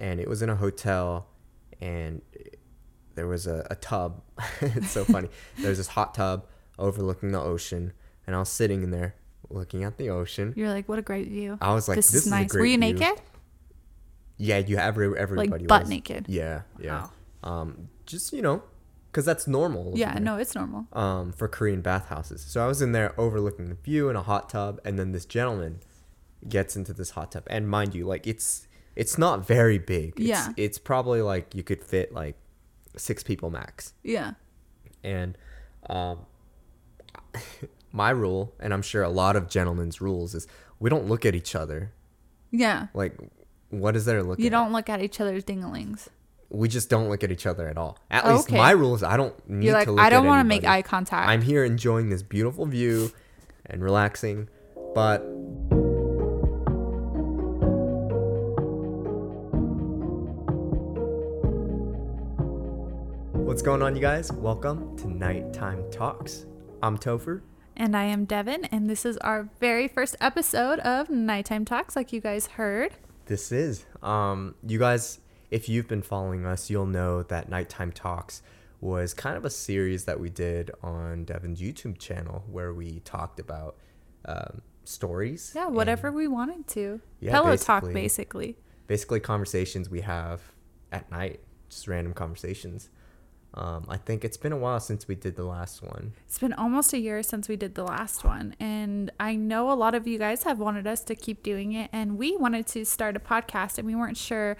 and it was in a hotel, and there was a, a tub. it's so funny. There's this hot tub overlooking the ocean, and I was sitting in there looking at the ocean. You're like, what a great view. I was like, this, this, is is a nice. Were you view. naked? Yeah, you every everybody Like butt was. naked. Yeah, yeah. Um, just you know, because that's normal. Yeah, over no, it's normal. Um, for Korean bathhouses. So I was in there overlooking the view in a hot tub, and then this gentleman gets into this hot tub, and mind you, like it's it's not very big. It's, Yeah. it's probably like you could fit like six people max. Yeah. And um, my rule, and I'm sure a lot of gentlemen's rules, is we don't look at each other. Yeah. Like, what is there to look You at? don't look at each other's dinglings. we just don't look at each other at all. At least Okay. my rules, I don't need You're like, to look I don't want to make eye contact. I'm here enjoying this beautiful view and relaxing, but What's going on, you guys? Welcome to Nighttime Talks. I'm Topher. and I am Devin, and this is our very first episode of Nighttime Talks, like you guys heard. This is. Um, you guys, if you've been following us, you'll know that Nighttime Talks was kind of a series that we did on Devin's YouTube channel where we talked about um, stories. Yeah, and whatever we wanted to. Yeah, Pillow talk, basically. basically. Basically, conversations we have at night, just random conversations. Um, I think it's been a while since we did the last one. It's been almost a year since we did the last one, and I know a lot of you guys have wanted us to keep doing it, and we wanted to start a podcast, and we weren't sure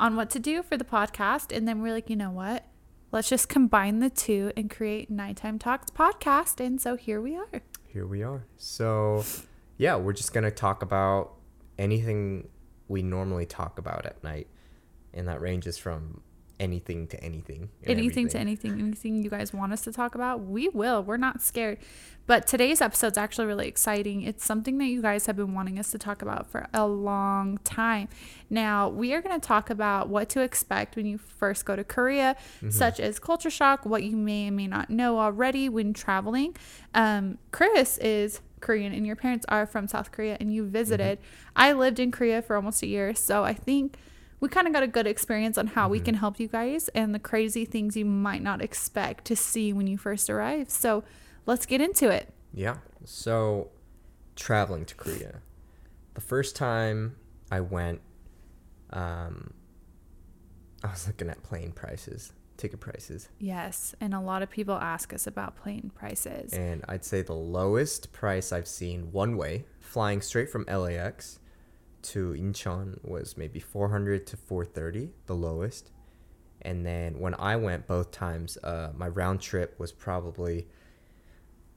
on what to do for the podcast, and then we're like, you know what? Let's just combine the two and create Nighttime Talks podcast, and so here we are. Here we are. So, yeah, we're just going to talk about anything we normally talk about at night. And that ranges from anything to anything. anything to anything anything you guys want us to talk about we will. We're not scared. But today's episode's actually really exciting. It's something that you guys have been wanting us to talk about for a long time. Now we are going to talk about what to expect when you first go to korea such as culture shock what you may and may not know already when traveling. Um, chris is korean and your parents are from south korea and you visited. I lived in korea for almost a year so i think we kind of got a good experience on how we can help you guys and the crazy things you might not expect to see when you first arrive. So let's get into it. Yeah. So, traveling to Korea. The first time I went, um, I was looking at plane prices, ticket prices. Yes. And a lot of people ask us about plane prices. And I'd say the lowest price I've seen one way, flying straight from LAX to Incheon was maybe 400 to 430, the lowest. And then when I went both times, uh, my round trip was probably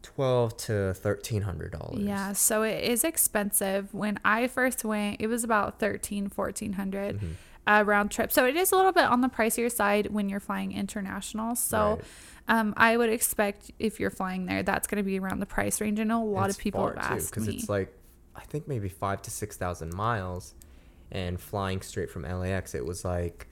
12 to 1300 dollars. Yeah, so it is expensive. When I first went, it was about 13, 1400 Mm-hmm. uh, round trip. So it is a little bit on the pricier side when you're flying international. So Right. um, I would expect if you're flying there, that's going to be around the price range. I know a lot of people have asked because me. it's like I think maybe five to six thousand miles, and flying straight from LAX, it was like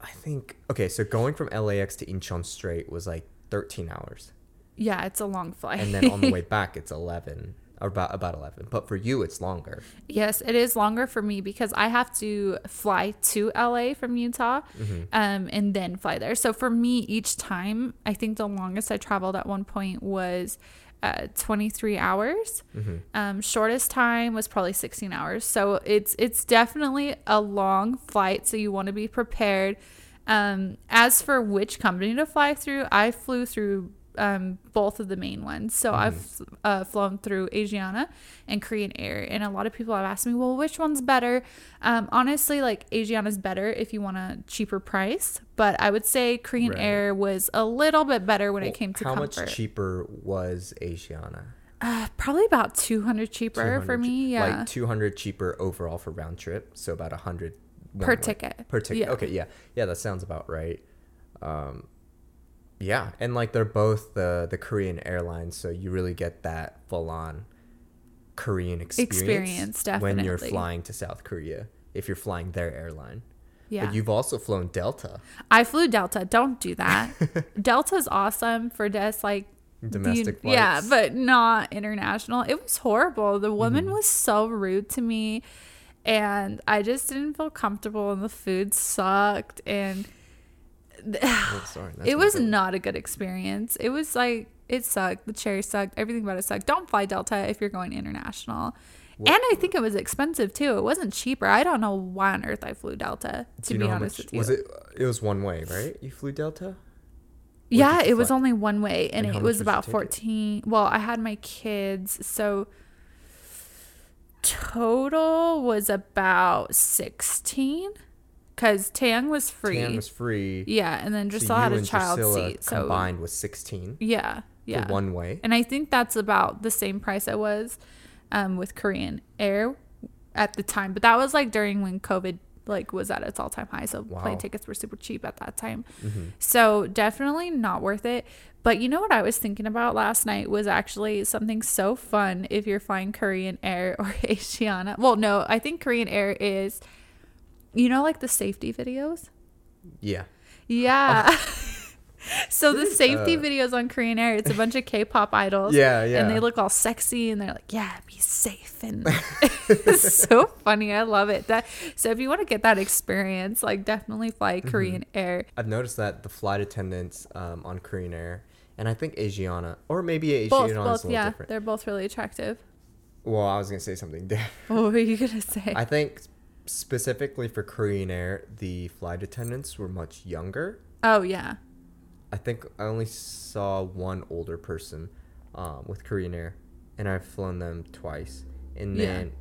I think okay, so going from LAX to Incheon straight was like thirteen hours, yeah, it's a long flight. and then on the way back it's eleven or about about eleven. But for you, it's longer. Yes, it is longer for me because I have to fly to LA from Utah Mm-hmm. um, and then fly there. So for me, each time, I think the longest I traveled at one point was uh, 23 hours. Mm-hmm. Um, shortest time was probably 16 hours. So it's it's definitely a long flight. So you want to be prepared. Um, as for which company to fly through, I flew through um, both of the main ones. So I've uh, flown through Asiana and Korean Air, and a lot of people have asked me, well, which one's better? Um, honestly, like Asiana's better if you want a cheaper price, but I would say Korean Right. Air was a little bit better when Well, it came to how comfort. much cheaper was Asiana? uh, probably about 200 cheaper for me. Yeah. like two hundred cheaper overall for round trip, so about a hundred Per ticket. Per ticket. Yeah. Okay, yeah, yeah, that sounds about right. Um, yeah, and like they're both the the Korean airlines, so you really get that full on Korean experience, Experience, when you're flying to South Korea. If you're flying their airline, yeah. but you've also flown Delta, I flew Delta. Don't do that. Delta's awesome for just like the- Domestic yeah, but not international. It was horrible. The woman Mm-hmm. was so rude to me. and I just didn't feel comfortable, and the food sucked, and Oh, oh, sorry. it was fault. not a good experience. It was like it sucked. The cherry sucked. Everything about it sucked. Don't fly Delta if you're going international. What- and I think it was expensive too. It wasn't cheaper. I don't know why on earth I flew Delta. To be honest much with you, was it? It was one way, right? You flew Delta. yeah, it was only one way, and, And it was about fourteen. Well, I had my kids, so total was about sixteen. Cause Tang was free. Tan was free. yeah, and then Drusilla had you a and child Drusilla seat. So combined was sixteen yeah, yeah. for one way. And I think that's about the same price it was um, with Korean Air at the time. But that was like during when COVID like was at its all time high. So Wow. plane tickets were super cheap at that time. Mhm. So definitely not worth it. But you know what I was thinking about last night was actually something so fun if you're flying Korean Air or Asiana. Well, no, I think Korean Air is, you know, like the safety videos. Yeah. Yeah. so the safety Uh. videos on Korean Air, it's a bunch of K-pop idols. Yeah, yeah. And they look all sexy and they're like, "Yeah, be safe." And it's so funny. I love it. That so if you want to get that experience, like definitely fly Mm-hmm. Korean Air. I've noticed that the flight attendants um, on Korean Air, and I think Asiana, or maybe Asiana Both, is a both, little yeah, different. they're both really attractive. Well, I was gonna say something different. What were you gonna say? I think specifically for Korean Air, the flight attendants were much younger. oh yeah, I think I only saw one older person um, with Korean Air, and I've flown them twice, and Yeah. then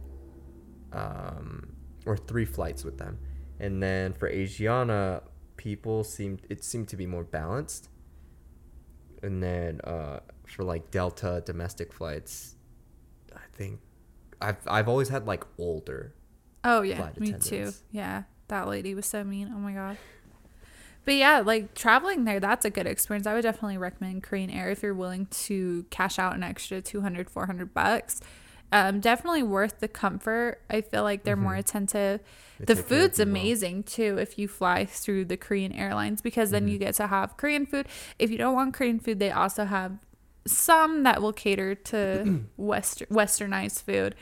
um, or three flights with them, and then for Asiana, people seemed it seemed to be more balanced, and then uh, for like Delta domestic flights, I think I've I've always had like older. Oh yeah, me too. Yeah, that lady was so mean. Oh my god. But yeah, like traveling there, that's a good experience. I would definitely recommend Korean Air if you're willing to cash out an extra 200, 400 bucks. Um, definitely worth the comfort. I feel like they're more attentive. They the take care of food's you well. amazing too if you fly through the Korean Airlines because then Mm-hmm. you get to have Korean food. If you don't want Korean food, they also have some that will cater to west westernized food.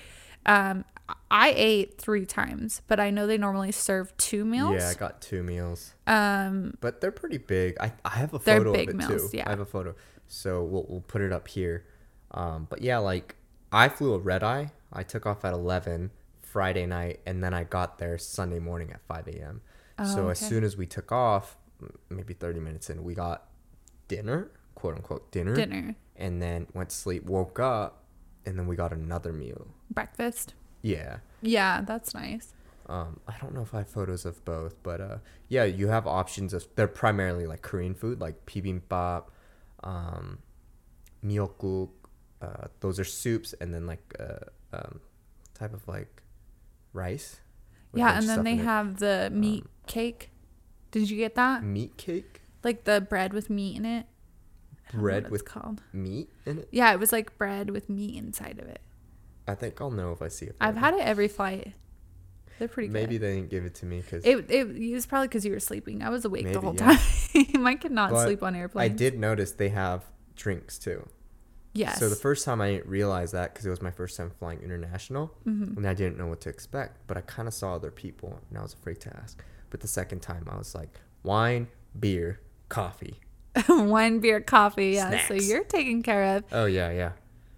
Um, I ate three times, but I know they normally serve two meals. Yeah, I got two meals. Um, but they're pretty big. I, I have a They're photo big of it meals, too. yeah. I have a photo, so we'll we'll put it up here. Um, but yeah, like I flew a red eye. I took off at eleven Friday night, and then I got there Sunday morning at five a.m. Oh, so Oh, as soon as we took off, maybe thirty minutes in, we got dinner, quote unquote dinner, dinner, and then went to sleep. Woke up, and then we got another meal. breakfast. Yeah. Yeah, that's nice. Um, I don't know if I have photos of both, but uh, yeah, you have options of. They're primarily like Korean food, like bibimbap, um, miyeokguk. Uh, those are soups, and then like uh, um, type of like rice. Yeah, and then they have the meat cake. Did you get that? meat cake, Like the bread with meat in it. I don't know bread with called. meat in it. Yeah, it was like bread with meat inside of it. I think I'll know if I see it. I've had it every flight. They're pretty Maybe good. they didn't give it to me because It, it, it was probably because you were sleeping. I was awake the whole yeah. time. I could not But sleep on airplanes. I did notice they have drinks too. Yes. So the first time I didn't realize that because it was my first time flying international, Mhm. and I didn't know what to expect. But I kind of saw other people, and I was afraid to ask. But the second time, I was like, wine, beer, coffee. Wine, beer, coffee. Yeah. So you're taken care of. Oh yeah, yeah.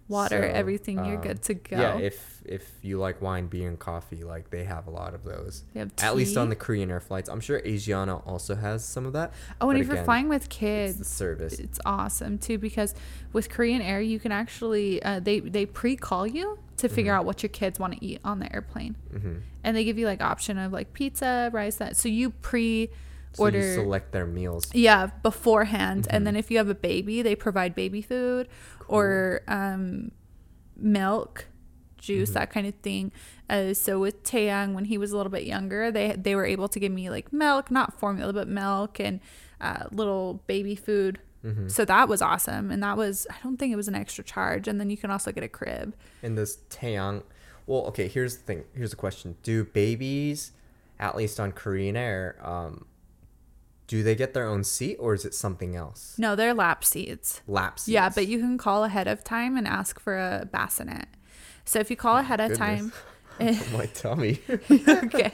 Water, So, everything. You're um, good to go. Yeah, if if you like wine, beer, and coffee, like they have a lot of those. At least on the Korean Air flights, I'm sure Asiana also has some of that. Oh, and but if you're flying with It's kids, the service. it's awesome too because with Korean Air you can actually uh, they they pre-call you to figure Mm-hmm. out what your kids want to eat on the airplane, hmm and they give you like option of like pizza, rice, that. So you pre So order. you select their meals. yeah, beforehand, Mm-hmm. and then if you have a baby, they provide baby food or um, milk, juice, Mm-hmm. that kind of thing. Uh, so with Taeyang, when he was a little bit younger, they they were able to give me like milk, not formula, but milk and uh, little baby food. hmm So that was awesome, and that was I don't think it was an extra charge. And then you can also get a crib. And this Taeyang, well, okay. Here's the thing. Here's the question: Do babies, at least on Korean Air, um, do they get their own seat or is it something else? No, they're lap seats. Lap seats. Yeah, but you can call ahead of time and ask for a bassinet. So if you call ahead of Goodness. time, my tummy. okay.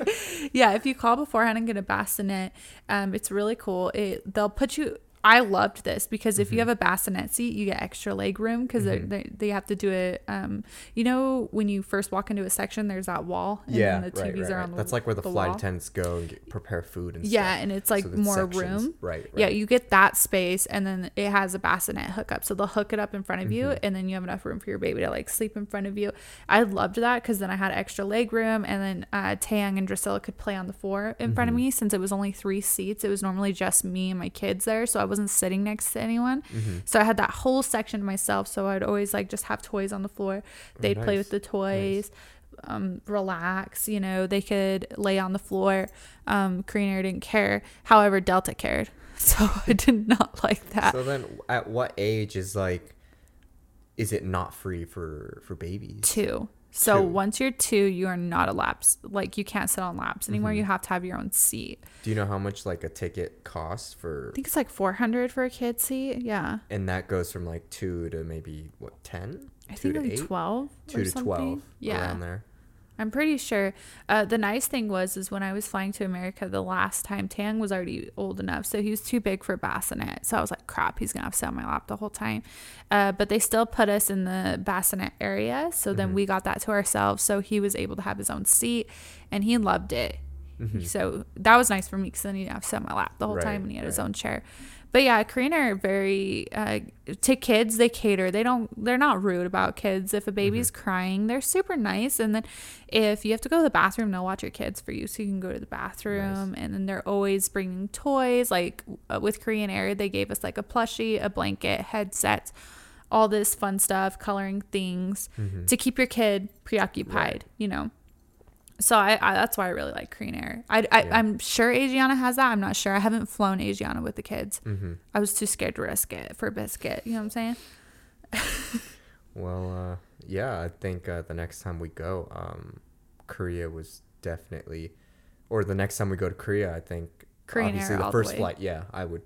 Yeah, if you call beforehand and get a bassinet, um, it's really cool. It they'll put you. I loved this because if you Mm-hmm. have a bassinet seat, you get extra leg room because they they have to do it. Um, you know, when you first walk into a section, there's that wall. And yeah, then the right, TVs right, are on the That's like where the, flight wall. attendants go and get, prepare food and stuff. Yeah, stuff. and it's like So more sections- room. Right, right. Yeah, you get that space, and then it has a bassinet hookup. So they'll hook it up in front of you, Mm-hmm. and then you have enough room for your baby to like sleep in front of you. I loved that because then I had extra leg room, and then uh, Tang and Drusilla could play on the floor in front of Mm-hmm. me since it was only three seats. It was normally just me and my kids there, so I wasn't sitting next to anyone. Mm-hmm. So I had that whole section to myself. So I'd always like just have toys on the floor. They'd play Oh, nice. with the toys. Um, relax, you know, they could lay on the floor. Um, Korean Air didn't care. However, Delta cared. So I did not like that. So then, at what age is like, is it not free for for babies? two. So Two. once you're two, you are not a laps. Like you can't sit on laps anymore. Mm-hmm. You have to have your own seat. Do you know how much like a ticket costs for? I think it's like 400 for a kid seat. Yeah. And that goes from like two to maybe what ten? I two think to like eight? 12 Two to something. twelve. Yeah. around there. I'm pretty sure. Uh, the nice thing was is when I was flying to America the last time, Tang was already old enough, so he was too big for bassinet. So I was like, crap, he's gonna have to sit on my lap the whole time. Uh, but they still put us in the bassinet area, so then we got that to ourselves. So he was able to have his own seat, and he loved it. So that was nice for me because then he didn't have to sit on my lap the whole Right, time, and he had his own chair. But yeah, Korean are very uh, to kids. They cater. They don't. They're not rude about kids. If a baby's Mm-hmm. crying, they're super nice. And then if you have to go to the bathroom, they'll watch your kids for you, so you can go to the bathroom. And then they're always bringing toys. Like uh, with Korean Air, they gave us like a plushie, a blanket, headsets, all this fun stuff, coloring things to keep your kid preoccupied. You know. So I, I that's why I really like Korean Air. I, I Yeah. I'm sure Asiana has that. I'm not sure. I haven't flown Asiana with the kids. Mm-hmm. I was too scared to risk it for a biscuit. You know what I'm saying? Well, uh, yeah, I think uh, the next time we go, um, Korea was definitely, or the next time we go to Korea, I think Korean obviously Air the the first way. flight. Yeah, I would,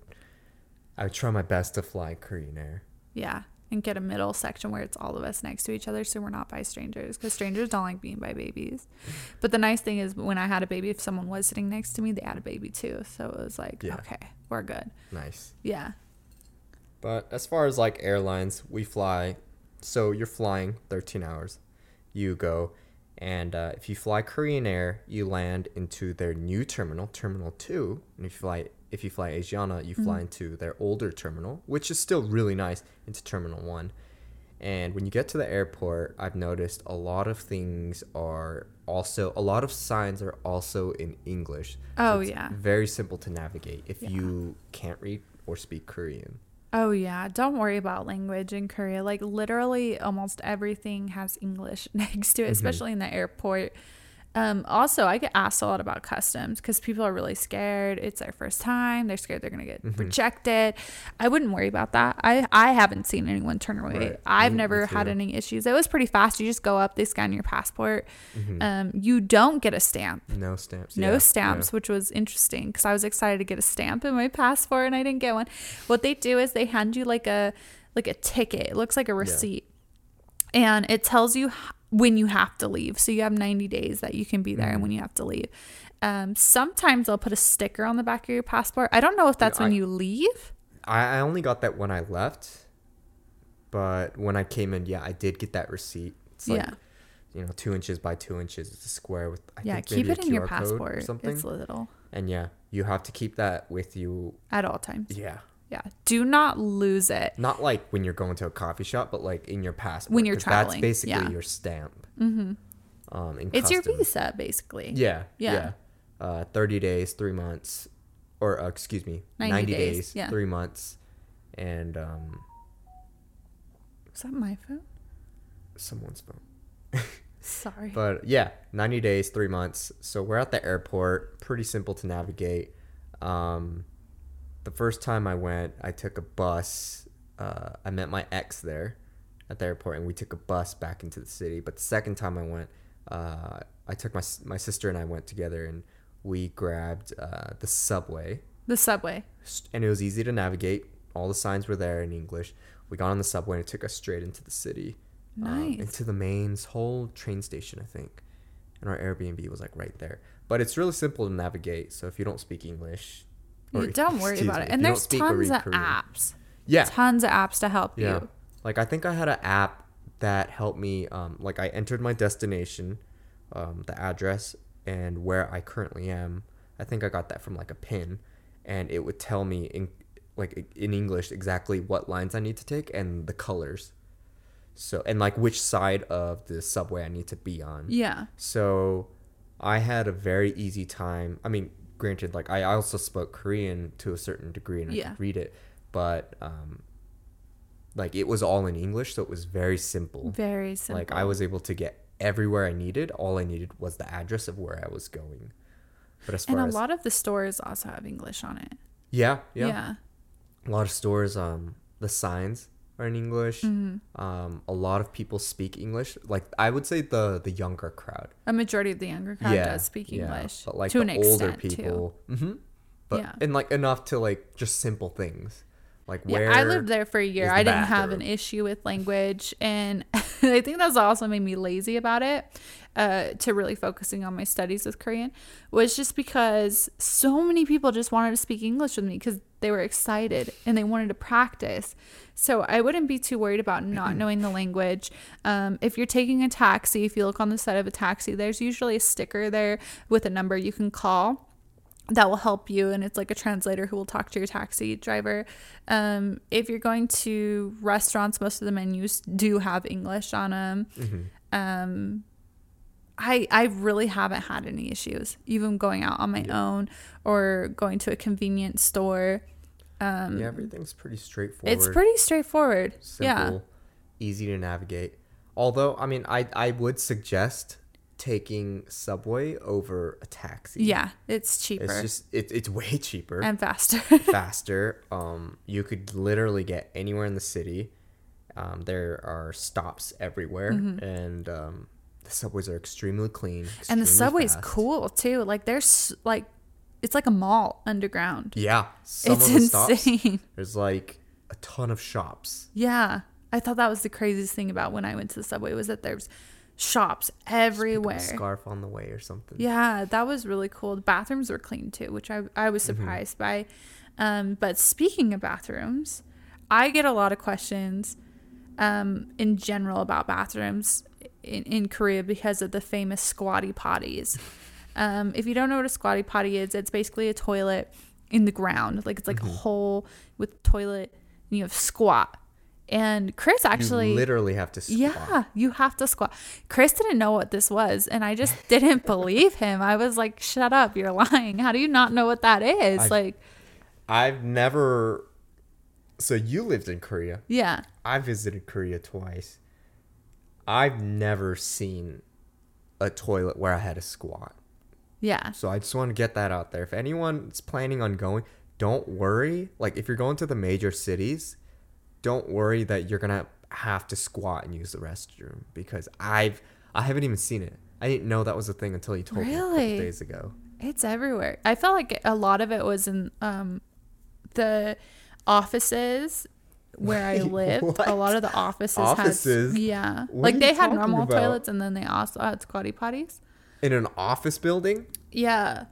I would try my best to fly Korean Air. Yeah. And get a middle section where it's all of us next to each other so we're not by strangers because strangers don't like being by babies. But the nice thing is when I had a baby, if someone was sitting next to me, they had a baby too. So it was like, Yeah. okay, we're good. Nice. Yeah. But as far as like airlines, we fly. So you're flying 13 hours. You go, and uh, if you fly Korean Air, you land into their new terminal, Terminal Two. And if you fly, if you fly Asiana, you mm-hmm. fly into their older terminal, which is still really nice, into Terminal One. And when you get to the airport, I've noticed a lot of things are also a lot of signs are also in English. Oh, it's yeah. very simple to navigate if Yeah. you can't read or speak Korean. Oh yeah, don't worry about language in Korea. Like literally almost everything has English next to it, mm-hmm. especially in the airport. Um, also, I get asked a lot about customs because people are really scared. It's their first time. They're scared they're gonna get rejected. I wouldn't worry about that. I I haven't seen anyone turn away. Right. I've me never had any issues. It was pretty fast. You just go up, they scan your passport. Um, you don't get a stamp No stamps. no yeah, stamps, which was interesting because I was excited to get a stamp in my passport and I didn't get one. What they do is they hand you like a like a ticket. It looks like a receipt, and it tells you when you have to leave. So you have 90 days that you can be there and Mm-hmm. when you have to leave. Um, sometimes they'll put a sticker on the back of your passport. I don't know if that's when you leave. I, only got that when I left, but when I came in, yeah, I did get that receipt. It's like, yeah, you know, two inches by two inches. It's a square with, I yeah. Keep it a in your QR or passport. something. It's little And yeah, you have to keep that with you. at all times. Yeah. Yeah, do not lose it. Not like when you're going to a coffee shop, but like in your passport. When you're traveling, That's basically yeah. your stamp. Mm-hmm. Um, in It's your visa, basically. Yeah, Yeah. yeah. Uh, 30 days, three months, or uh, excuse me, 90 90, days, days, yeah. three months, and um, Is that my phone? someone's phone. Sorry. But yeah, 90 days, three months. So we're at the airport, pretty simple to navigate. Um, the first time I went, I took a bus. Uh, I met my ex there at the airport, and we took a bus back into the city. But the second time I went, uh, I took my my sister and I went together, and we grabbed uh, the subway, the subway. And it was easy to navigate. All the signs were there in English. We got on the subway, and it took us straight into the city, um, into the main whole train station, I think. and our Airbnb was like right there. But it's really simple to navigate. So if you don't speak English, You don't worry about it. And there's tons of Korean- apps. Yeah, Tons of apps to help yeah. you. Like I think I had an app that helped me. Um, like I entered my destination, um, the address, and where I currently am. I think I got that from like a pin, and it would tell me in like in English exactly what lines I need to take and the colors. So and like which side of the subway I need to be on. Yeah. So I had a very easy time. I mean, granted, like I also spoke Korean to a certain degree and I Yeah. could read it, but um, like it was all in English, so it was very simple. Very simple. Like I was able to get everywhere I needed. All I needed was the address of where I was going. But as far and a as lot of the stores also have English on it. yeah, Yeah. yeah, a lot of stores, um, the signs are in English. Mm-hmm. Um, a lot of people speak English. Like I would say the the younger crowd. A majority of the younger crowd does speak yeah, English but like to the an older extent too. people, hmm but Yeah. and like enough to like just simple things, like Yeah, I lived there for a year. I didn't have an issue with language, and I think that's also made me lazy about it. Uh, to really focusing on my studies with Korean was just because so many people just wanted to speak English with me because they were excited and they wanted to practice. So I wouldn't be too worried about not knowing the language. Um, if you're taking a taxi, if you look on the side of a taxi, there's usually a sticker there with a number you can call that will help you and it's like a translator who will talk to your taxi driver. Um, if you're going to restaurants most of the menus do have english on them um, I, I really haven't had any issues even going out on my own or going to a convenience store. Um, yeah, everything's pretty straightforward. it's pretty straightforward. Simple, yeah easy to navigate. Although, I mean, I I would suggest taking subway over a taxi. yeah it's cheaper it's just it, it's way cheaper. and faster faster. Um, you could literally get anywhere in the city. Um, there are stops everywhere, and um, the subways are extremely clean. Mm-hmm. and the extremely subway's fast. cool too like there's like it's like a mall underground Yeah, some it's of the stops, insane there's like a ton of shops. Yeah. I thought that was the craziest thing about when I went to the subway was that there's shops everywhere. Scarf on the way or something. Yeah, that was really cool. The bathrooms were clean too, which I, I was Mm-hmm. surprised by. Um, but speaking of bathrooms, I get a lot of questions um, in general about bathrooms in, in Korea because of the famous squatty potties. Um, if you don't know what a squatty potty is, it's basically a toilet in the ground. Like it's like Mm-hmm. a hole with toilet and you have squat. And Chris actually you literally have to squat. yeah, you have to squat. Chris didn't know what this was, and I just didn't believe him. I was like, "Shut up, you're lying. How do you not know what that is?" I- like, I've never. So you lived in Korea. yeah, I visited Korea twice. I've never seen a toilet where I had a squat. yeah, So I just want to get that out there. If anyone's planning on going, don't worry. Like if you're going to the major cities, don't worry that you're gonna have to squat and use the restroom because I've I haven't even seen it. I didn't know that was a thing until you told me a couple days ago. it's everywhere. I felt like a lot of it was in um, the offices where I Wait, lived. A lot of the offices, Offices? had yeah, What like they had normal about? toilets, and then they also had squatty potties. In an office building? Yeah.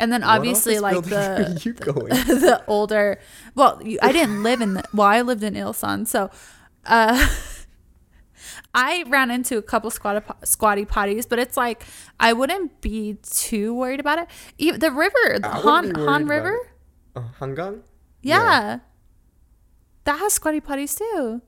And then obviously like the you going? the older well you- i didn't live in the well i lived in ilsan so uh i ran into a couple squatty, squatty potties but it's like i wouldn't be too worried about it Even the river the han, han river. Uh, Hangang? yeah. that has squatty potties too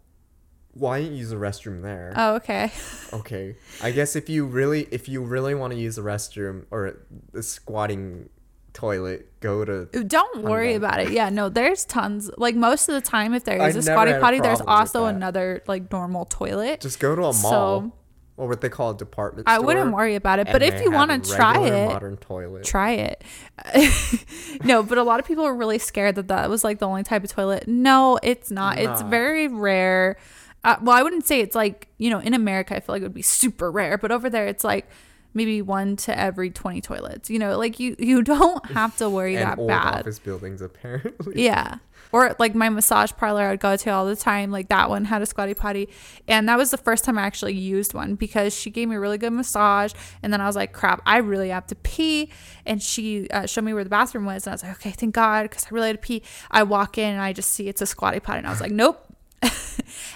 Why didn't use the restroom there? oh okay Okay. I guess if you really if you really want to use the restroom or the squatting toilet, go to don't worry about it yeah no there's tons like most of the time if there is a squatty had a potty there's also another like normal toilet just go to a mall So- or what they call a department store, i wouldn't worry about it but if you want to try it modern toilet. try it. no, but a lot of people are really scared that that was like the only type of toilet. No, it's not. It's very rare. Uh, well, I wouldn't say it's like, you know, in America, I feel like it would be super rare, but over there, it's like maybe one to every 20 toilets. You know, like you you don't have to worry and that old bad. office buildings apparently. Yeah. Or like my massage parlor I would go to all the time, like that one had a squatty potty. And that was the first time I actually used one because she gave me a really good massage. And then I was like, crap, I really have to pee. And she uh, showed me where the bathroom was. And I was like, okay, thank God, because I really had to pee. I walk in and I just see it's a squatty potty. And I was like, nope.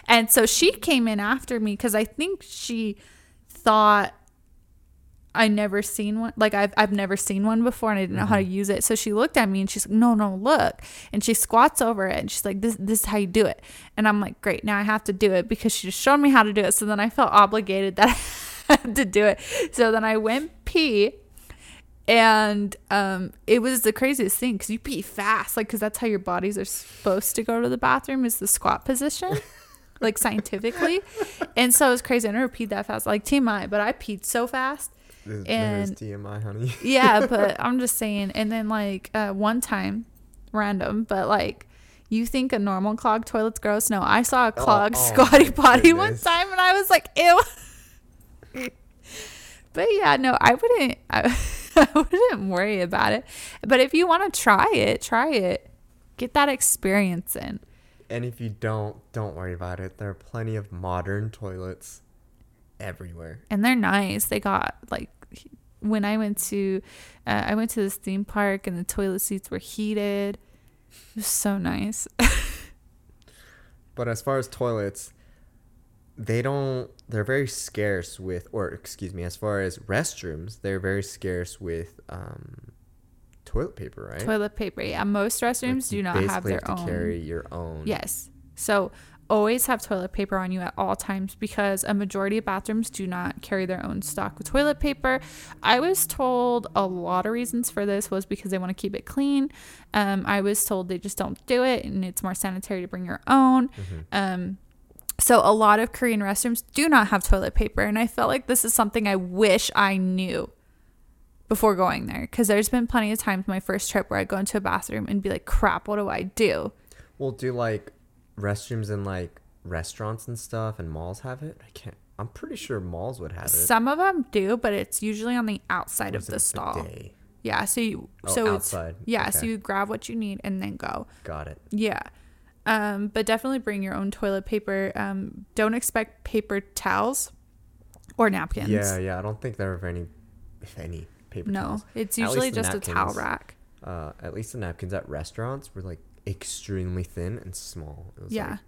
and so she came in after me because I think she thought I never seen one. Like I've I've never seen one before, and I didn't know how to use it. So she looked at me and she's like, "No, no, look!" And she squats over it and she's like, "This this is how you do it." And I'm like, "Great, now I have to do it because she just showed me how to do it." So then I felt obligated that I had to do it. So then I went pee, and um, it was the craziest thing because you pee fast, like because that's how your bodies are supposed to go to the bathroom is the squat position. like scientifically, and so it was crazy. I never peed that fast, like TMI, but I peed so fast There's, And- there's TMI, honey. yeah, but I'm just saying. And then like uh, one time, random, but like you think a normal clogged toilet's gross? No, I saw a clogged oh squatty my potty one time, and I was like, ew. but yeah, no, I wouldn't. I, I wouldn't worry about it. But if you want to try it, try it. Get that experience in. And if you don't, don't worry about it. There are plenty of modern toilets everywhere. and they're nice. They got like when I went to uh, I went to this theme park and the toilet seats were heated. It was so nice. But as far as toilets, they don't. They're very scarce with, or excuse me, as far as restrooms, they're very scarce with um, toilet paper, right? toilet paper. Yeah, most restrooms you do not have their to own. carry your own. Yes. So always have toilet paper on you at all times because a majority of bathrooms do not carry their own stock of toilet paper. I was told a lot of reasons for this was because they want to keep it clean. Um, I was told they just don't do it and it's more sanitary to bring your own. Um, so a lot of Korean restrooms do not have toilet paper, and I felt like this is something I wish I knew before going there because there's been plenty of times my first trip where I go into a bathroom and be like, "Crap, what do I do?" Well, do like restrooms in like restaurants and stuff and malls have it? I can't. I'm pretty sure malls would have it. Some of them do, but it's usually on the outside of the stall. bidet? Yeah, so you Oh, so outside. it's yeah, so you grab what you need and then go. Got it. Yeah. Um, but definitely bring your own toilet paper. Um, don't expect paper towels or napkins. Yeah, yeah. I don't think there are any, if any, paper No, towels. it's usually just a towel rack. Uh, at least the napkins at restaurants were like extremely thin and small. Yeah. like-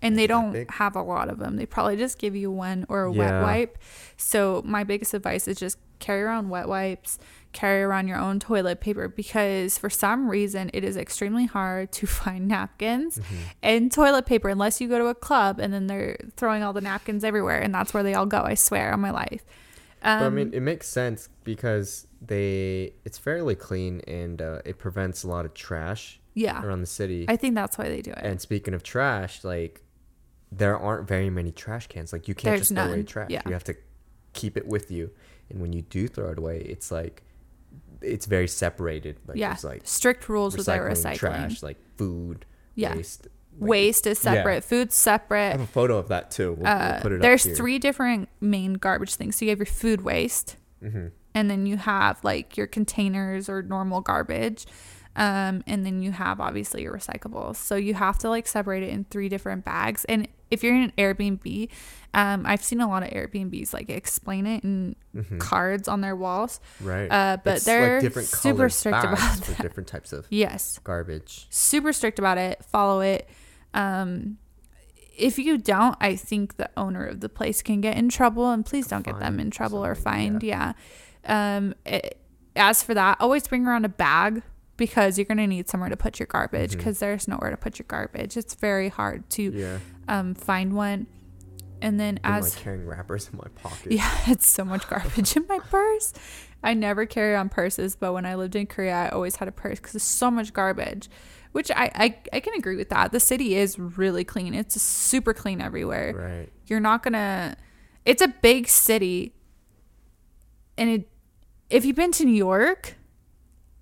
and they don't big? have a lot of them. They probably just give you one or a Yeah. wet wipe. So my biggest advice is just carry around wet wipes, carry around your own toilet paper because for some reason it is extremely hard to find napkins Mm-hmm. and toilet paper unless you go to a club and then they're throwing all the napkins everywhere and that's where they all go. I swear on my life. Um, but I mean, it makes sense because they it's fairly clean and uh, it prevents a lot of trash yeah, around the city. I think that's why they do it. and speaking of trash, like there aren't very many trash cans. Like you can't There's just throw away trash. Yeah. You have to keep it with you, and when you do throw it away, it's like it's very separated. Like yeah, there's like strict rules with their recycling, trash, like food, Yeah. waste. Like, Waste is Yeah. separate, food's separate. I have a photo of that too. We'll, we'll uh, put it there's up here. three different main garbage things. So you have your food waste, Mm-hmm. and then you have like your containers or normal garbage, um, and then you have obviously your recyclables. So you have to like separate it in three different bags. And if you're in an Airbnb, um, I've seen a lot of Airbnbs like explain it in cards on their walls. Right. Uh, but Mm-hmm. It's, they're different super strict about that. different types of Yes, garbage. super strict about it. Follow it. Um, if you don't, I think the owner of the place can get in trouble, and please don't get them in trouble or fined. Yeah. Um, it- as for that, always bring around a bag because you're gonna need somewhere to put your garbage Mm-hmm. because there's nowhere to put your garbage. It's very hard to Yeah. um find one. And then I'm as like carrying wrappers in my pocket. yeah, it's so much garbage in my purse. I never carry on purses, but when I lived in Korea, I always had a purse because there's so much garbage. Which I, I I can agree with that. The city is really clean. It's super clean everywhere. Right. You're not gonna. It's a big city, and it. If you've been to New York,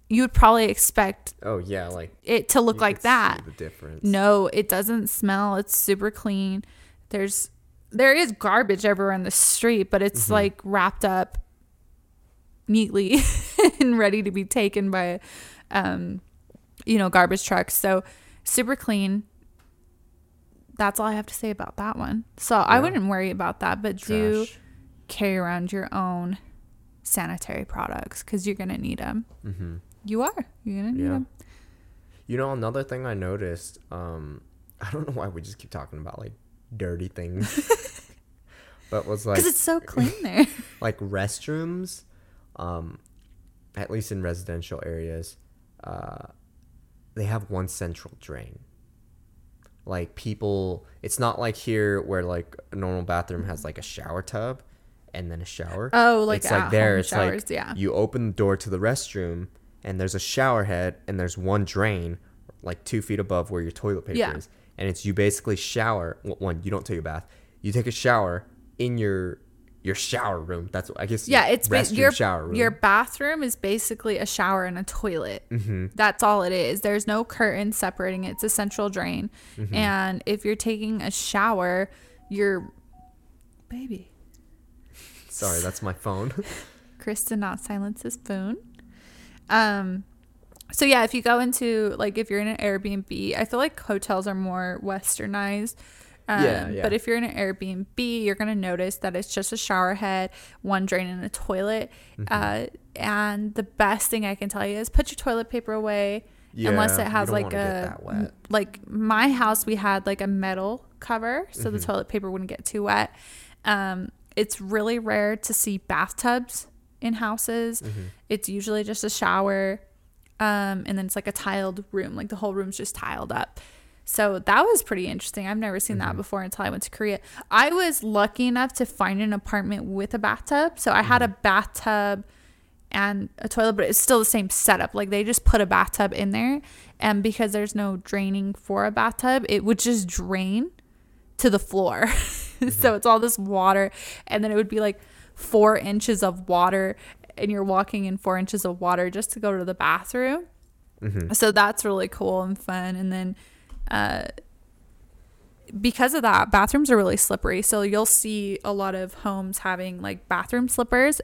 you would probably expect Oh yeah, like it to look like that. The difference. No, it doesn't smell. It's super clean. There's there is garbage everywhere in the street, but it's Mm-hmm. like wrapped up neatly and ready to be taken by, um, you know, garbage trucks. So super clean. That's all I have to say about that one. So I wouldn't worry about that, but do Trash. carry around your own sanitary products because you're gonna need them. Mm-hmm. You are. You're gonna need Yeah. them. You know, another thing I noticed, um, I don't know why we just keep talking about like dirty things, but was like Because it's so clean there. like restrooms, um, at least in residential areas, uh, they have one central drain. Like people, it's not like here where like a normal bathroom has like a shower tub and then a shower. Oh, like it's like there. It's showers, like yeah. you open the door to the restroom and there's a shower head and there's one drain like two feet above where your toilet paper Yeah. is, and it's you basically shower. well, One, you don't take a bath. You take a shower in your your shower room. That's what I guess Yeah, it's ba- your shower room. your bathroom is basically a shower and a toilet. Mm-hmm. That's all it is. There's no curtain separating it. It's a central drain. Mm-hmm. And if you're taking a shower, you're baby. Sorry, that's my phone. Chris did not silence his phone. Um, so yeah, if you go into like if you're in an Airbnb, I feel like hotels are more westernized. Um, Yeah, yeah. But if you're in an Airbnb, you're gonna notice that it's just a shower head, one drain, and a toilet. Mm-hmm. Uh, and the best thing I can tell you is put your toilet paper away. unless it has like a like my house we had like a metal cover so Mm-hmm. the toilet paper wouldn't get too wet um it's really rare to see bathtubs in houses Mm-hmm. it's usually just a shower um and then it's like a tiled room like the whole room's just tiled up so that was pretty interesting i've never seen Mm-hmm. that before until i went to korea i was lucky enough to find an apartment with a bathtub so i had Mm-hmm. a bathtub and a toilet, but it's still the same setup. Like they just put a bathtub in there, and because there's no draining for a bathtub, it would just drain to the floor. so it's all this water, and then it would be like four inches of water, and you're walking in four inches of water just to go to the bathroom. So that's really cool and fun. And then, uh, because of that, bathrooms are really slippery. So you'll see a lot of homes having like bathroom slippers,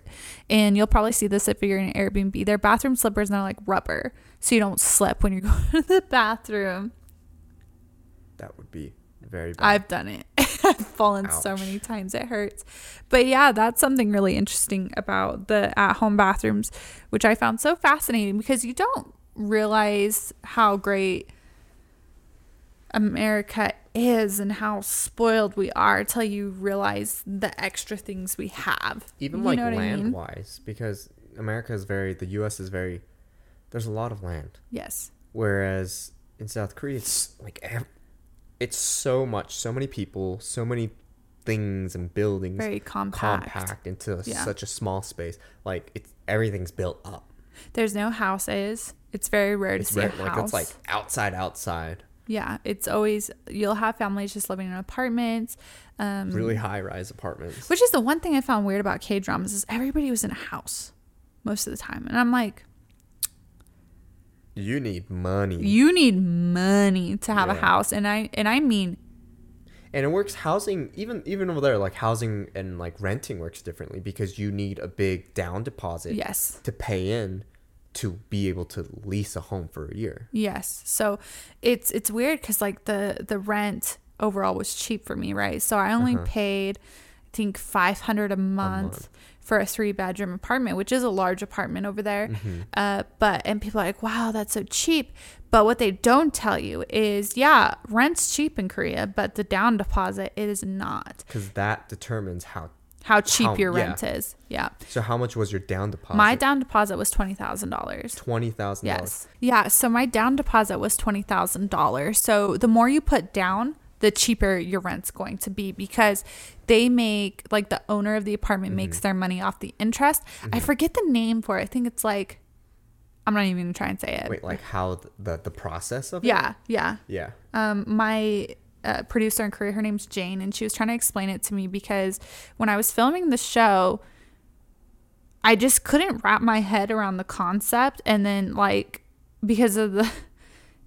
and you'll probably see this if you're in an Airbnb. They're bathroom slippers and they're like rubber, so you don't slip when you're going to the bathroom. that would be very bad. I've done it. I've fallen so many times it hurts. But yeah, that's something really interesting about the at-home bathrooms, which I found so fascinating because you don't realize how great America is and how spoiled we are until you realize the extra things we have. Even You like what I land mean? wise, because America is very, the U.S. is very. There's a lot of land, Yes. whereas in South Korea, it's like it's so much, so many people, so many things and buildings Very compact. compact into Yeah. such a small space. Like it's everything's built up. There's no houses. It's very rare to It's see a like house. it's like outside, outside, yeah, it's always you'll have families just living in apartments. Um, really high rise apartments. Which is the one thing I found weird about K dramas is everybody was in a house most of the time, and I'm like, You need money, you need money to have a house, and I and I mean, and it works. Housing, even even over there, like housing and like renting works differently because you need a big down deposit yes, to pay in to be able to lease a home for a year. yes. So it's it's weird because like the the rent overall was cheap for me, right? So I only Uh-huh. paid, I think five hundred a month. month. For a three bedroom apartment, which is a large apartment over there, Mm-hmm. uh, but and people are like, "Wow, that's so cheap." But what they don't tell you is, yeah, rent's cheap in Korea, but the down deposit it is not. Because that determines how. how cheap How- your yeah. rent is. Yeah. So how much was your down deposit? My down deposit was twenty thousand dollars. twenty thousand Yes. Yeah. So my down deposit was twenty thousand dollars. So the more you put down, the cheaper your rent's going to be because they make like the owner of the apartment makes Mm-hmm. their money off the interest. I forget the name for it. I think it's like I'm not even gonna try and say it. Wait, like how the the process of it? Yeah, yeah. Yeah. um, my uh, producer in Korea, her name's Jane, and she was trying to explain it to me because when I was filming the show, I just couldn't wrap my head around the concept. And then, like, because of the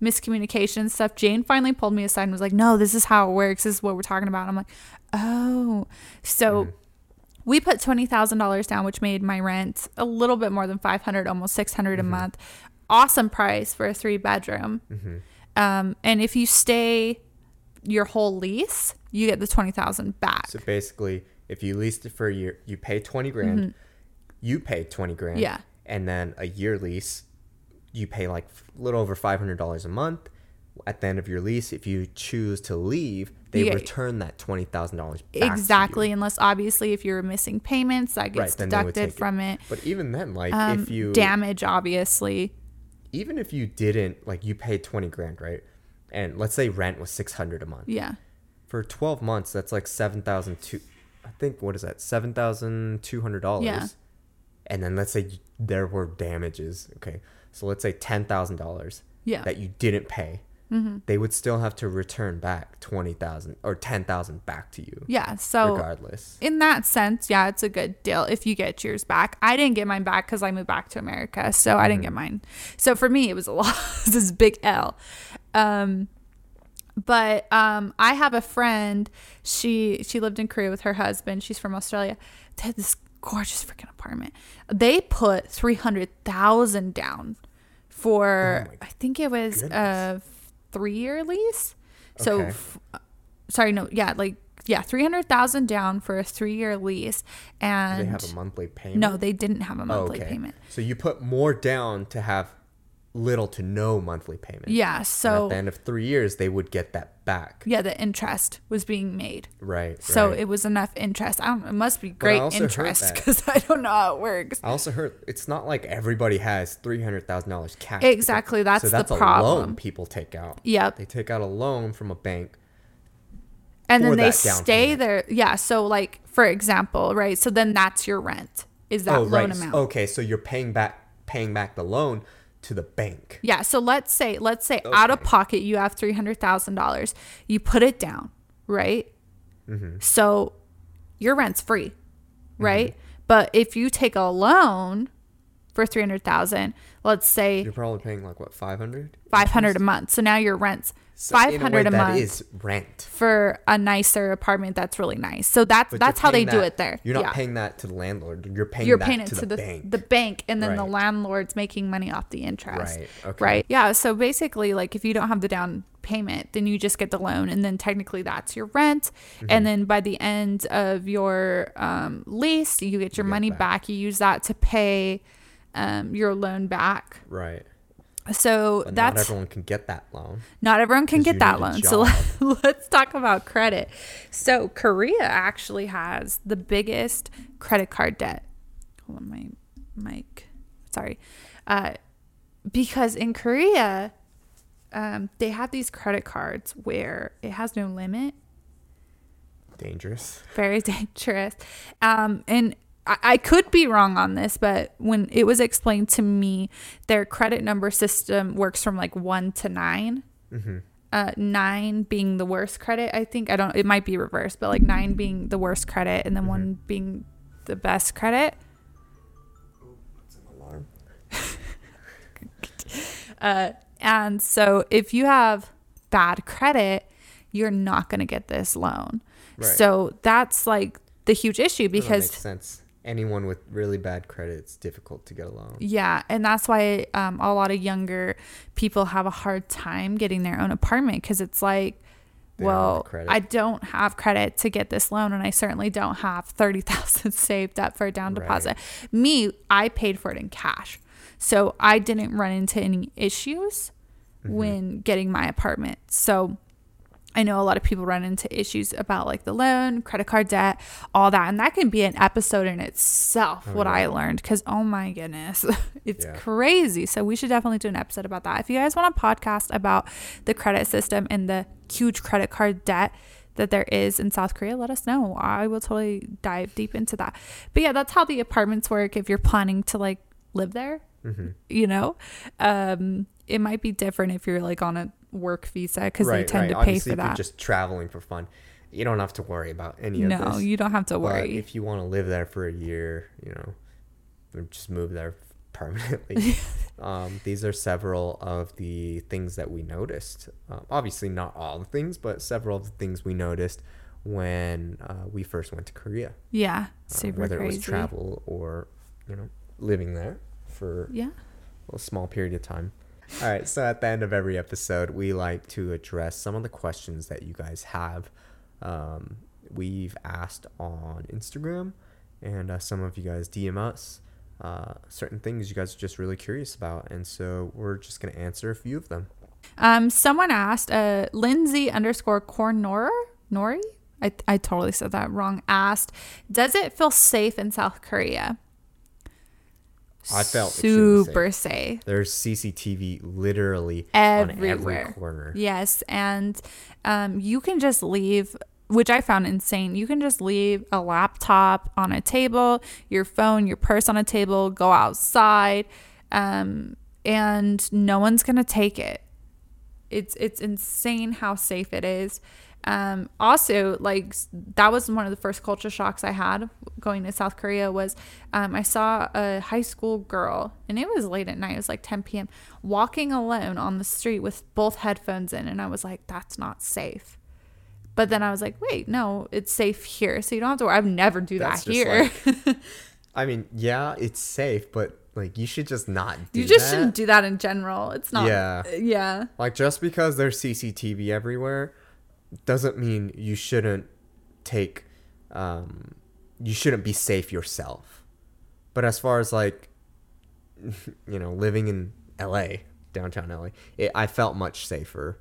miscommunication stuff, Jane finally pulled me aside and was like, No, this is how it works. This is what we're talking about. And I'm like, Oh. So we put twenty thousand dollars down, which made my rent a little bit more than five hundred, almost six hundred Mm-hmm. a month. Awesome price for a three bedroom. Mm-hmm. Um, and if you stay your whole lease, you get the twenty thousand back. So basically, if you leased it for a year, you pay twenty grand. You pay twenty grand. Mm-hmm. Yeah. And then a year lease, you pay like a little over five hundred dollars a month. At the end of your lease, if you choose to leave, they get- return that twenty thousand dollars exactly, unless obviously if you're missing payments, that gets would deducted take it. from it. But even then, like Um, if you damage, obviously. even if you didn't like you paid 20 grand right and let's say rent was 600 a month Yeah. for 12 months that's like 7002 i think what is that $7200 Yeah. and then let's say there were damages okay so let's say $10000 Yeah. that you didn't pay Mm-hmm. they would still have to return back 20000 or 10000 back to you Yeah. So regardless in that sense, yeah, it's a good deal if you get yours back. I didn't get mine back because I moved back to America, so I didn't get mine. So for me, it was a loss. this big L. Um, but um, I have a friend. She she lived in Korea with her husband. She's from Australia. They had this gorgeous freaking apartment. They put three hundred thousand down for Oh I think it was uh, a three year lease. So Okay. f- sorry, no, yeah, like yeah, three hundred thousand down for a three year lease, and they have a monthly payment no, they didn't have a Oh, monthly okay. payment. so you put more down to have little to no monthly payment Yeah, And so at the end of three years, they would get that back. yeah, the interest was being made. Right. So right. it was enough interest. I don't. It must be great interest because I don't know how it works. I also heard it's not like everybody has three hundred thousand dollars cash. Exactly, that's so the that's a problem. loan people take out. Yep. They take out a loan from a bank. and then they stay payment. there. Yeah. So like for example, right? So then that's your rent. Is that oh, loan right. amount? Okay, so you're paying back paying back the loan to the bank. Yeah. So let's say, let's say out of pocket, you have $300,000. You put it down, right? Mm-hmm. So your rent's free, right? But if you take a loan for 300,000, let's say You're probably paying like what five hundred. 500 a month. So now your rent's So in a way, 500 a, month is rent. for a nicer apartment that's really nice. So that's But that's how they paying do it there. You're not yeah. paying that to the landlord. You're paying you're that paying it to, to, the, the, bank. the bank and then the landlord's making money off the interest Right, okay. right yeah so basically like if you don't have the down payment then you just get the loan and then technically that's your rent Mm-hmm. and then by the end of your um, lease you get your get money back. back. you use that to pay um, your loan back right. So But not everyone can get that loan. not everyone can get that loan. So let's talk about credit. So Korea actually has the biggest credit card debt. Hold on, my mic. Sorry. Uh, because in Korea, um, they have these credit cards where it has no limit Dangerous. very dangerous. Um, and I, I could be wrong on this, but when it was explained to me, their credit number system works from like one to 9 Uh, nine being the worst credit, I think. I don't. It might be reversed, but like nine being the worst credit, and then one being the best credit. It's an alarm. Uh, and so if you have bad credit, you're not going to get this loan. Right. So that's like the huge issue because sense. Anyone with really bad credit, it's difficult to get a loan. Yeah, and that's why um, a lot of younger people have a hard time getting their own apartment because it's like, They don't well. I don't have credit to get this loan, and I certainly don't have thirty thousand saved up for a down Right. deposit. Me, I paid for it in cash, so I didn't run into any issues Mm-hmm. when getting my apartment. So I know a lot of people run into issues about like the loan, credit card debt, all that. And that can be an episode in itself, what I learned. Because, oh my goodness, it's Yeah. crazy. So we should definitely do an episode about that. If you guys want a podcast about the credit system and the huge credit card debt that there is in South Korea, let us know. I will totally dive deep into that. But yeah, that's how the apartments work if you're planning to like live there Mm-hmm. you know um it might be different if you're like on a work visa because they tend right. to pay Obviously, for if you're that just traveling for fun, you don't have to worry about any of no you don't have to But worry if you want to live there for a year, you know, just move there permanently. um, these are several of the things that we noticed. Um, obviously, not all the things, but several of the things we noticed when uh, we first went to Korea. Yeah, uh, super whether crazy. it was travel or you know living there for Yeah. a small period of time. All right, so at the end of every episode, we like to address some of the questions that you guys have. Um, we've asked on Instagram, and uh, some of you guys DM us uh, certain things you guys are just really curious about, and so we're just gonna answer a few of them. Um, someone asked, uh, Lindsay underscore Cornor Nori. I I totally said that wrong. Asked, does it feel safe in South Korea? I felt super safe. There's CCTV literally on every corner. Yes, and um, you can just leave, which I found insane. You can just leave a laptop on a table, your phone, your purse on a table, go outside, um, and no one's gonna take it. It's it's insane how safe it is. Um, also, like that was one of the first culture shocks I had going to South Korea. Was um, I saw a high school girl, and it was late at night. It was like 10 p.m. walking alone on the street with both headphones in, and I was like, "That's not safe." But then I was like, "Wait, no, it's safe here, so you don't have to worry." I've never do That's that here. I mean, yeah, it's safe, but like you should just not do you just that. shouldn't do that in general. It's not. Yeah. Yeah. Like just because there's CCTV everywhere doesn't mean you shouldn't take um you shouldn't be safe yourself. But as far as like you know, living in LA, downtown LA, it, I felt much safer.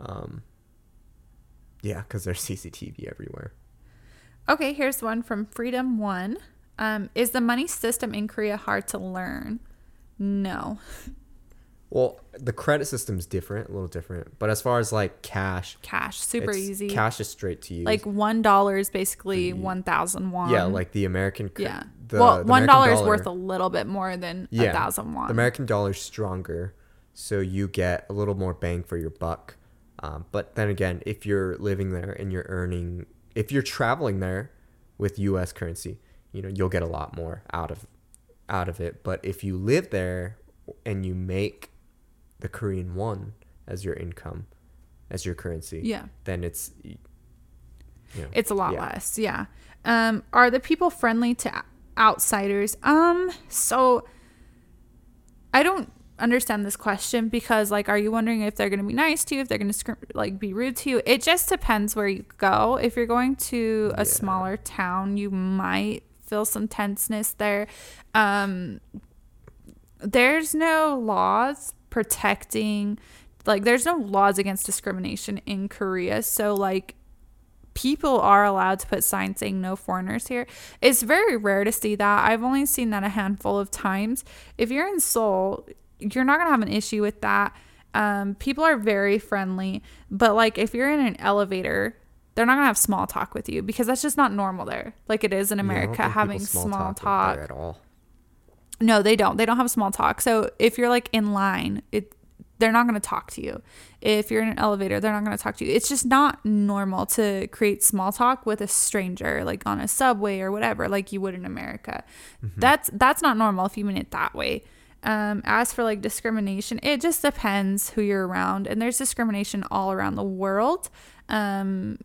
Um yeah, cuz there's CCTV everywhere. Okay, here's one from Freedom One. Um, is the money system in Korea hard to learn? No. Well, the credit system's different, a little different. But as far as like cash, Cash, super easy. Cash is straight to you. Like one dollar is basically The- one thousand won. yeah, like the American cre- yeah. The, well, the one is worth a little bit more than a thousand won. The American dollar's stronger, so you get a little more bang for your buck. Um, but then again, if you're living there and you're earning, if you're traveling there with U.S. currency, you know you'll get a lot more out of out of it. But if you live there and you make the Korean won as your income, as your currency, yeah, then it's you know, it's a lot yeah. less. Yeah. Um, are the people friendly to outsiders? Um, so I don't understand this question because like are you wondering if they're going to be nice to you if they're going to like be rude to you it just depends where you go if you're going to a Yeah. smaller town you might feel some tenseness there um there's no laws protecting like there's no laws against discrimination in Korea so like people are allowed to put signs saying no foreigners here. It's very rare to see that. I've only seen that a handful of times. If you're in Seoul, you're not going to have an issue with that. Um, people are very friendly, but like if you're in an elevator, they're not going to have small talk with you because that's just not normal there. Like it is in Yeah, I don't America having small, over talk. there at all. No, they don't. They don't have small talk. So if you're like in line, it they're not going to talk to you. If you're in an elevator, they're not going to talk to you. It's just not normal to create small talk with a stranger like on a subway or whatever like you would in America. That's that's not normal if you mean it that way. Um, as for like discrimination, it just depends who you're around, and there's discrimination all around the world. Um,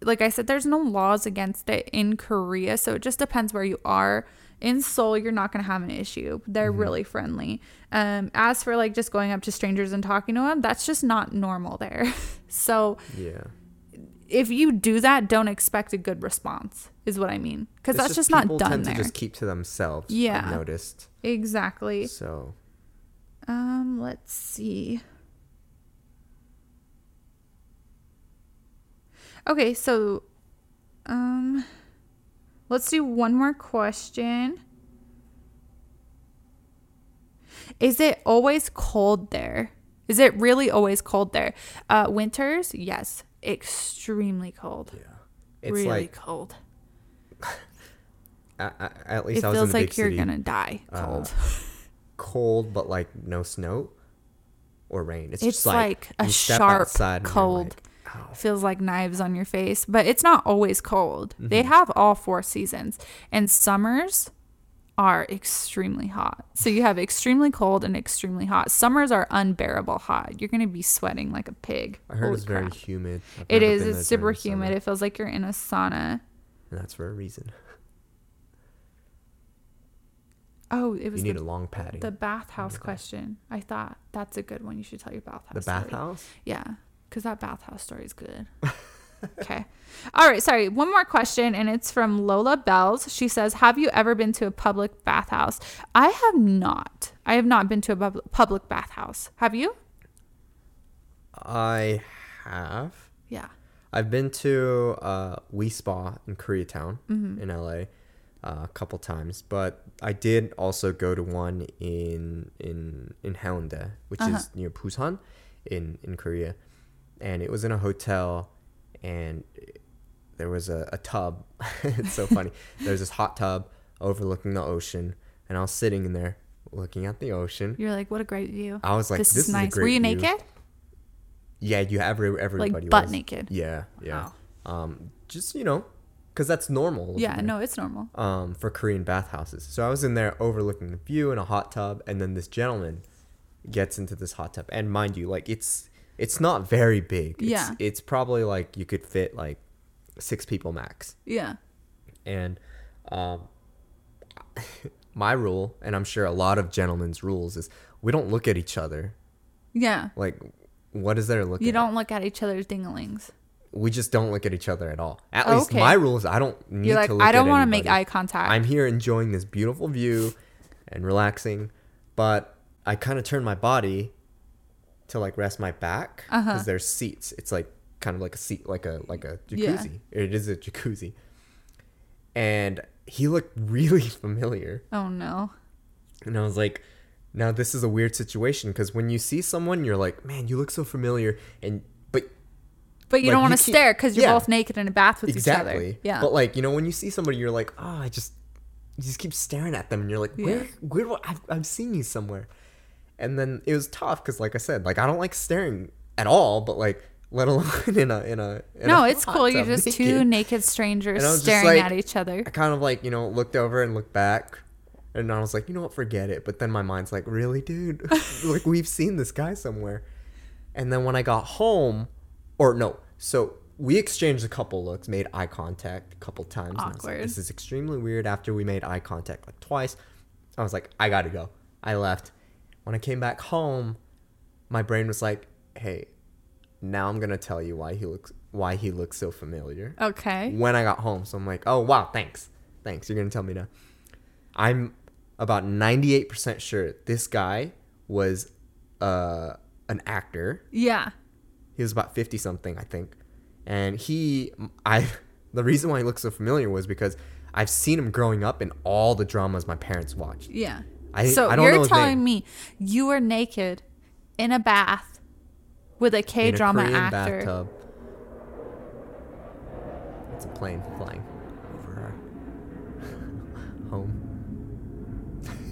like I said, there's no laws against it in Korea, so it just depends where you are. In Seoul, you're not gonna have an issue. They're really friendly. Um, as for like just going up to strangers and talking to them, that's just not normal there. so Yeah. if you do that, don't expect a good response. Is what I mean, because that's just, not done tend there. to just keep to themselves. I've Yeah. noticed. exactly. So Um, let's see. Okay, so um let's do one more question. Is it always cold there? Is it really always cold there? Uh winters? Yes, extremely cold. yeah, it's really like cold. a- a- at least It I was in feels the big like you're city. going to die Uh, cold. cold, but like no snow or rain. It's, It's just like, like a sharp outside cold. like, Feels like knives on your face, but it's not always cold. Mm-hmm. They have all four seasons. And summers are extremely hot. So you have extremely cold and extremely hot. Summers are unbearable hot. You're going to be sweating like a pig. I heard Holy it's very humid. I've It is. It's super the summer, humid. It feels like you're in a sauna. and that's for a reason. Oh, it was. You need the, a long padding. the bathhouse question. I thought that's a good one. You should tell your bathhouse. The story. bathhouse? Yeah, because that bathhouse story is good. okay. All right. Sorry. One more question, and it's from Lola Bells. She says, Have you ever been to a public bathhouse? I have not. I have not been to a pub- public bathhouse. Have you? I have. Yeah. I've been to uh, Wi Spa in Koreatown Mm-hmm. in LA uh, a couple times, but I did also go to one in in in Haeundae, which Uh-huh. is near Busan in in Korea, and it was in a hotel, and there was a, a tub. it's so funny. There's this hot tub overlooking the ocean, and I was sitting in there looking at the ocean. You're like, What a great view. I was like, this, "This is is nice. Were you view." naked? Yeah, you have every everybody Like butt was. naked. Yeah, yeah. Wow. Um, just you know, because that's normal. Yeah. No, it's normal. Um, for Korean bathhouses. So I was in there overlooking the view in a hot tub, and then this gentleman gets into this hot tub, and mind you, like it's it's not very big. It's, Yeah. It's probably like you could fit like six people max, Yeah. and um, my rule, and I'm sure a lot of gentlemen's rules is we don't look at each other. Yeah. Like, what is there to look You at? don't look at each other's dinglings. we just don't look at each other at all. At least Okay. my rule is I don't need You're like, to I don't want to make eye contact. I'm here enjoying this beautiful view and relaxing, but I kind of turn my body to like rest my back because Uh-huh. there's seats. It's like kind of like a seat, like a like a Yeah. jacuzzi. It is a jacuzzi, and he looked really familiar, oh, no. and I was like. Now this is a weird situation because when you see someone, you're like, "Man, you look so familiar," and but But you Like, don't want to stare because you're yeah. both naked in a bath with each exactly. other. Yeah. But like you know, when you see somebody, you're like, oh, I just, you just keep staring at them, and you're like, where, Yeah. where, I- I've, I've seen you somewhere. And then it was tough because, like I said, like I don't like staring at all, but like let alone in a in a. In no, a it's cool. You're just two naked. naked strangers And I was just staring like- at each other. I kind of like you know looked over and looked back, and I was like, you know what, forget it. But then my mind's like, really, dude, like we've seen this guy somewhere. And then when I got home, or no, so we exchanged a couple looks, made eye contact a couple times. was like, Awkward. this is extremely weird. After we made eye contact like twice, I was like, I gotta go. I left. When I came back home, my brain was like, hey, now I'm gonna tell you why he looks why he looks so familiar Okay. when I got home. So I'm like, oh wow, thanks, thanks. You're gonna tell me now. I'm about 98% sure this guy was uh, an actor. Yeah. He was about 50 something, I think, and he, I, the reason why he looks so familiar was because I've seen him growing up in all the dramas my parents watched. Yeah. I- so I don't you're telling me you were naked in a bath with a K drama actor. bathtub. It's a plane flying over our home.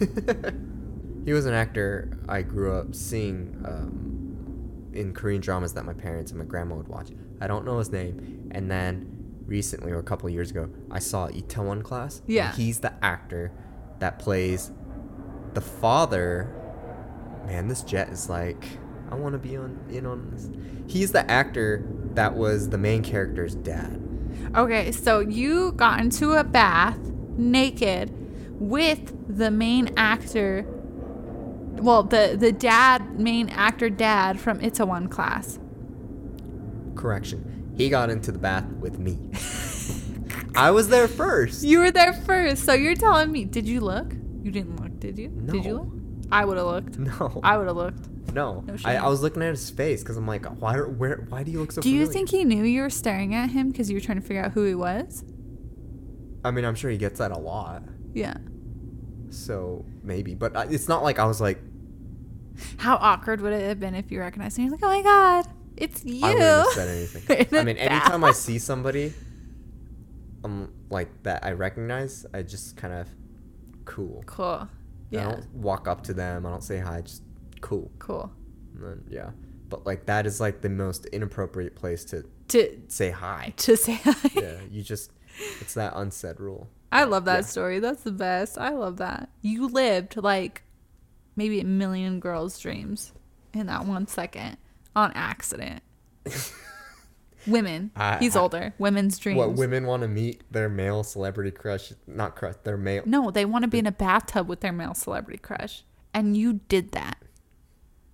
he was an actor I grew up seeing um, in Korean dramas that my parents and my grandma would watch. I don't know his name. And then recently, or a couple of years ago, I saw Itaewon Class. and Yeah. he's the actor that plays the father. Man, this jet is like. I want to be on in on this. He's the actor that was the main character's dad. Okay, so you got into a bath naked with the main actor. Well, the the dad, main actor dad from Itaewon Class. Correction. He got into the bath with me. I was there first. You were there first, so you're telling me. Did you look? You didn't look, did you? Did you look? I would have looked. No. I would have looked. no. No I. I was looking at his face because I'm like, why? Where? Why do you look so? Do you think he knew you were staring at him because you were trying to figure out who he was? I mean, I'm sure he gets that a lot. Yeah. So maybe, but I, it's not like I was like, How awkward would it have been if you recognized him? You're like, oh my god, it's you. I wouldn't have said anything. In I mean, anytime I see somebody, um, like that I recognize, I just kind of cool. Cool. I Yeah. don't walk up to them. I don't say hi. Just cool. Cool. And then, yeah. But like that is like the most inappropriate place to To say hi. to say hi. yeah, you just it's that unsaid rule. I love that Yeah. story. That's the best. I love that. You lived like maybe a million girls' dreams in that one second on accident. Women. I- He's I- older. Women's dreams. What women want to meet their male celebrity crush? Not crush. Their male. No, they want to be in a bathtub with their male celebrity crush. And you did that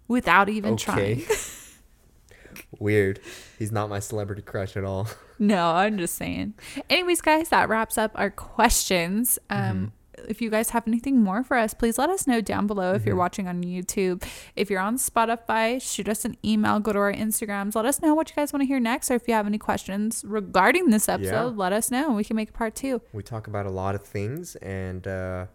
without even Okay. trying. Weird. He's not my celebrity crush at all. No, I'm just saying. Anyways, guys, that wraps up our questions. Um, If you guys have anything more for us, please let us know down below if you're watching on YouTube. If you're on Spotify, shoot us an email, go to our Instagrams. Let us know what you guys want to hear next, or if you have any questions regarding this episode, let us know and we can make a part two. We talk about a lot of things, and uh,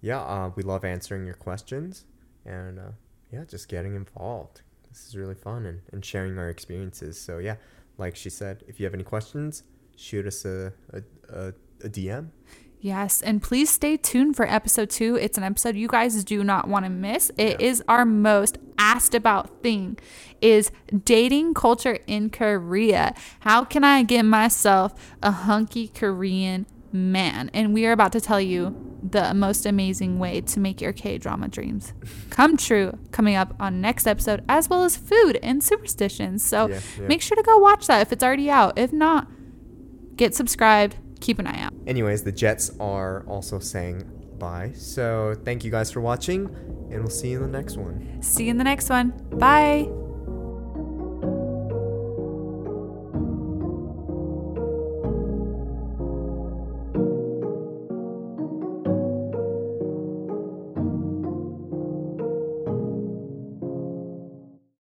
yeah, uh, we love answering your questions, and uh, yeah, just getting involved. This is really fun and, and sharing our experiences. So yeah, like she said, if you have any questions, shoot us a a, a, a DM. Yes, and please stay tuned for episode two. It's an episode you guys do not want to miss. It Yeah. is our most asked about thing is dating culture in Korea. How can I get myself a hunky Korean man? And we are about to tell you the most amazing way to make your K-drama dreams come true coming up on next episode as well as food and superstitions. So Yeah, yeah. make sure to go watch that if it's already out. If not, get subscribed, keep an eye out. Anyways, the Jets are also saying bye. So thank you guys for watching, and we'll see you in the next one. See you in the next one. Bye.